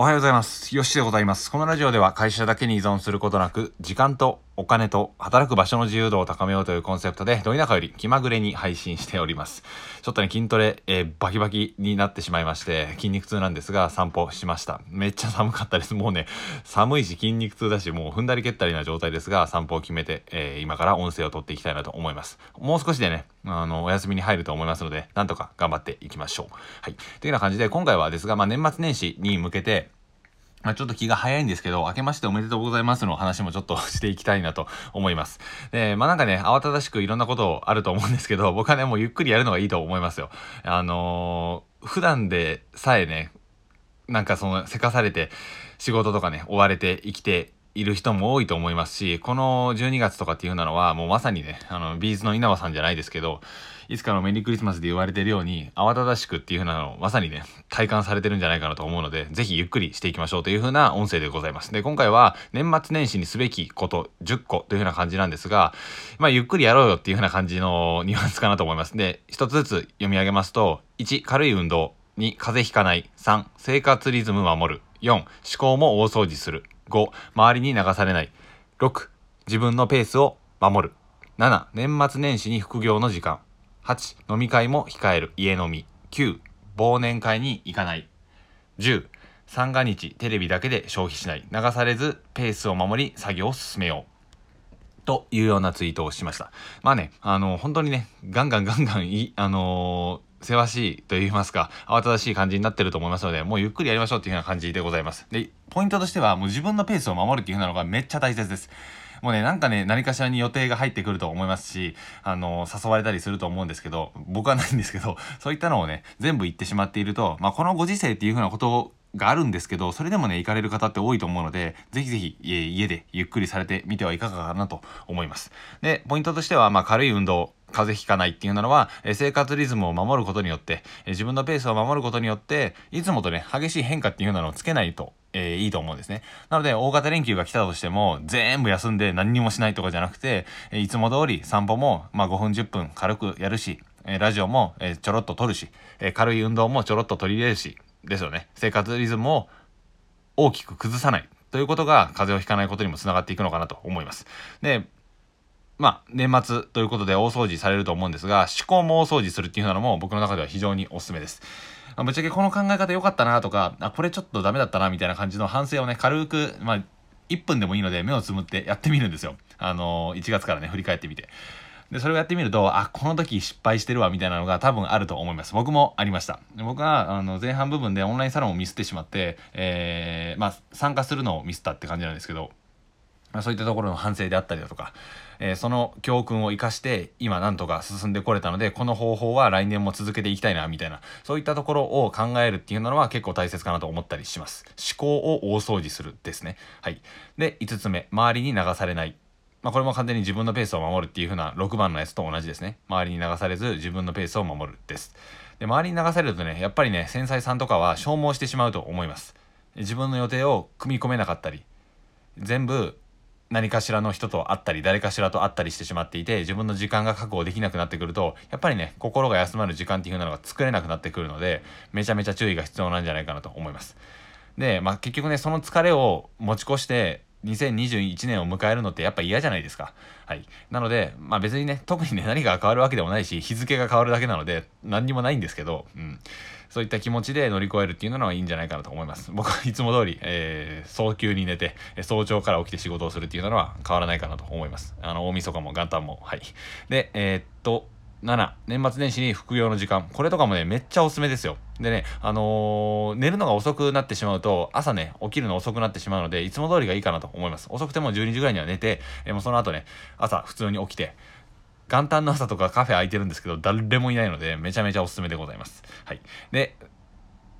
おはようございます。よしでございます。このラジオでは会社だけに依存することなく、時間とお金と働く場所の自由度を高めようというコンセプトで、ど田舎より気まぐれに配信しております。ちょっとね、筋トレ、えー、バキバキになってしまいまして、筋肉痛なんですが、散歩しました。めっちゃ寒かったです。もうね、寒いし筋肉痛だし、もう踏んだり蹴ったりな状態ですが、散歩を決めて、えー、今から音声を取っていきたいなと思います。もう少しでね、あの、お休みに入ると思いますので、なんとか頑張っていきましょう。はい。というような感じで、今回はですが、まあ、年末年始に向けて、まあ、ちょっと気が早いんですけど、明けましておめでとうございますの話もちょっとしていきたいなと思います。で、まあなんかね、慌ただしくいろんなことあると思うんですけど、僕はね、もうゆっくりやるのがいいと思いますよ。あのー、普段でさえね、なんかその、せかされて仕事とかね、追われて生きている人も多いと思いますし、この12月とかっていうのはもうまさにね、あの、ビーズの稲葉さんじゃないですけど、いつかのメリークリスマスで言われてるように、慌ただしくっていう風なのをまさにね、体感されてるんじゃないかなと思うので、ぜひゆっくりしていきましょうという風な音声でございます。で、今回は年末年始にすべきこと10個という風な感じなんですが、まあ、ゆっくりやろうよっていう風な感じのニュアンスかなと思います。で、一つずつ読み上げますと、1、軽い運動。2、風邪ひかない。3、生活リズム守る。4、思考も大掃除する。5、周りに流されない。6、自分のペースを守る。7、年末年始に副業の時間。8、飲み会も控える家飲み。9、忘年会に行かない。10、三が日テレビだけで消費しない。流されずペースを守り作業を進めよう。というようなツイートをしました。まあね、あの、本当にね、ガンガンガンガンい、あの、せわしいと言いますか、慌ただしい感じになってると思いますので、もうゆっくりやりましょうっていうような感じでございます。で、ポイントとしては、もう自分のペースを守るっていうふうなのがめっちゃ大切です。もうね、なんかね、何かしらに予定が入ってくると思いますし、あの、誘われたりすると思うんですけど、僕はないんですけど、そういったのをね、全部言ってしまっていると、まあ、このご時世っていうふうなことがあるんですけど、それでもね、行かれる方って多いと思うので、ぜひぜひ家でゆっくりされてみてはいかがかなと思います。で、ポイントとしては、まあ、軽い運動、風邪ひかないっていうのは、え生活リズムを守ることによって、え自分のペースを守ることによって、いつもとね、激しい変化っていうのをつけないとえー、いいと思うんですね。なので、大型連休が来たとしても、全部休んで何にもしないとかじゃなくてえ、いつも通り散歩も、まあ、5分10分軽くやるし、えラジオも、えちょろっと撮るし、え軽い運動もちょろっと取り入れるし、ですよね。生活リズムを大きく崩さない。ということが、風邪をひかないことにもつながっていくのかなと思います。で、まあ、年末ということで大掃除されると思うんですが、思考も大掃除するっていうのも僕の中では非常におすすめです。あ、ぶっちゃけこの考え方良かったなとか、あ、これちょっとダメだったなみたいな感じの反省をね、軽く、まあ、1分でもいいので目をつむってやってみるんですよ。あのー、1月からね、振り返ってみて。で、それをやってみると、あ、この時失敗してるわ、みたいなのが多分あると思います。僕もありました。僕は、あの、前半部分でオンラインサロンをミスってしまって、えー、まあ、参加するのをミスったって感じなんですけど、そういったところの反省であったりだとか、えー、その教訓を生かして今なんとか進んでこれたのでこの方法は来年も続けていきたいなみたいなそういったところを考えるっていうのは結構大切かなと思ったりします思考を大掃除するですねはいで5つ目周りに流されないまあ、これも完全に自分のペースを守るっていう風な6番のやつと同じですね。周りに流されず自分のペースを守るです。で、周りに流されるとね、やっぱりね、繊細さんとかは消耗してしまうと思います。自分の予定を組み込めなかったり、全部何かしらの人と会ったり誰かしらと会ったりしてしまっていて自分の時間が確保できなくなってくるとやっぱりね心が休まる時間っていう風なのが作れなくなってくるのでめちゃめちゃ注意が必要なんじゃないかなと思いますでまあ結局ねその疲れを持ち越して2021年を迎えるのってやっぱ嫌じゃないですか。はい。なので、まあ別にね、特にね、何が変わるわけでもないし、日付が変わるだけなので、何にもないんですけど、うん。そういった気持ちで乗り越えるっていうのはいいんじゃないかなと思います。僕はいつも通り、えー、早急に寝て、早朝から起きて仕事をするっていうのは変わらないかなと思います。あの、大晦日も元旦も、はい。で、えー、っと、7、年末年始に副業の時間。これとかもね、めっちゃおすすめですよ。でね、あのー、寝るのが遅くなってしまうと、朝ね、起きるの遅くなってしまうので、いつも通りがいいかなと思います。遅くても12時ぐらいには寝て、えー、もうその後ね、朝普通に起きて、元旦の朝とかカフェ空いてるんですけど、誰もいないので、めちゃめちゃおすすめでございます。はい。で、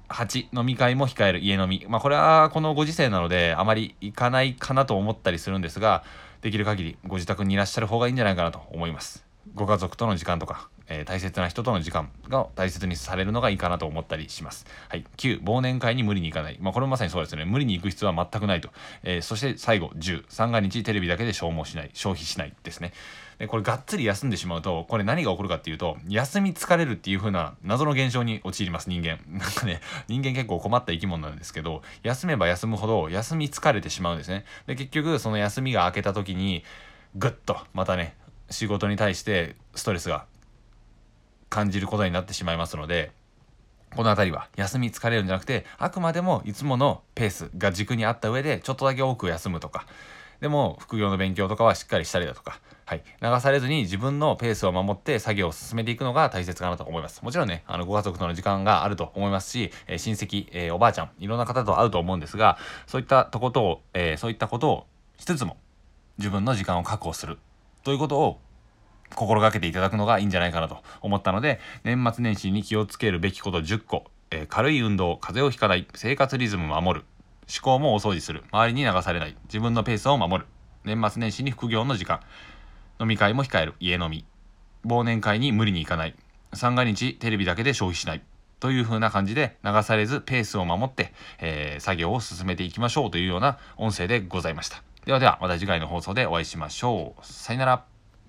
8、飲み会も控える家飲み。まあ、これはこのご時世なので、あまり行かないかなと思ったりするんですが、できる限りご自宅にいらっしゃる方がいいんじゃないかなと思います。ご家族との時間とか、えー、大切な人との時間が大切にされるのがいいかなと思ったりします。はい。9、忘年会に無理に行かない。まあ、これもまさにそうですね。無理に行く必要は全くないと。えー、そして最後、10、三が日テレビだけで消耗しない、消費しないですね。で、これがっつり休んでしまうと、これ何が起こるかっていうと、休み疲れるっていう風な謎の現象に陥ります、人間。なんかね、人間結構困った生き物なんですけど、休めば休むほど休み疲れてしまうんですね。で、結局、その休みが明けた時に、ぐっと、またね、仕事に対してストレスが感じることになってしまいますので、この辺りは休み疲れるんじゃなくて、あくまでもいつものペースが軸にあった上で、ちょっとだけ多く休むとか、でも副業の勉強とかはしっかりしたりだとか、はい、流されずに自分のペースを守って作業を進めていくのが大切かなと思います。もちろんね、あのご家族との時間があると思いますし、えー、親戚、えー、おばあちゃん、いろんな方と会うと思うんですが、そういったとことを、えー、そういったことをしつつも自分の時間を確保するということを心がけていただくのがいいんじゃないかなと思ったので、年末年始に気をつけるべきこと10個、えー、軽い運動、風邪をひかない、生活リズムを守る、思考もお掃除する、周りに流されない、自分のペースを守る、年末年始に副業の時間、飲み会も控える、家飲み、忘年会に無理に行かない、三が日テレビだけで消費しない、という風な感じで流されずペースを守って、えー、作業を進めていきましょうというような音声でございました。ではではまた次回の放送でお会いしましょう。さよなら。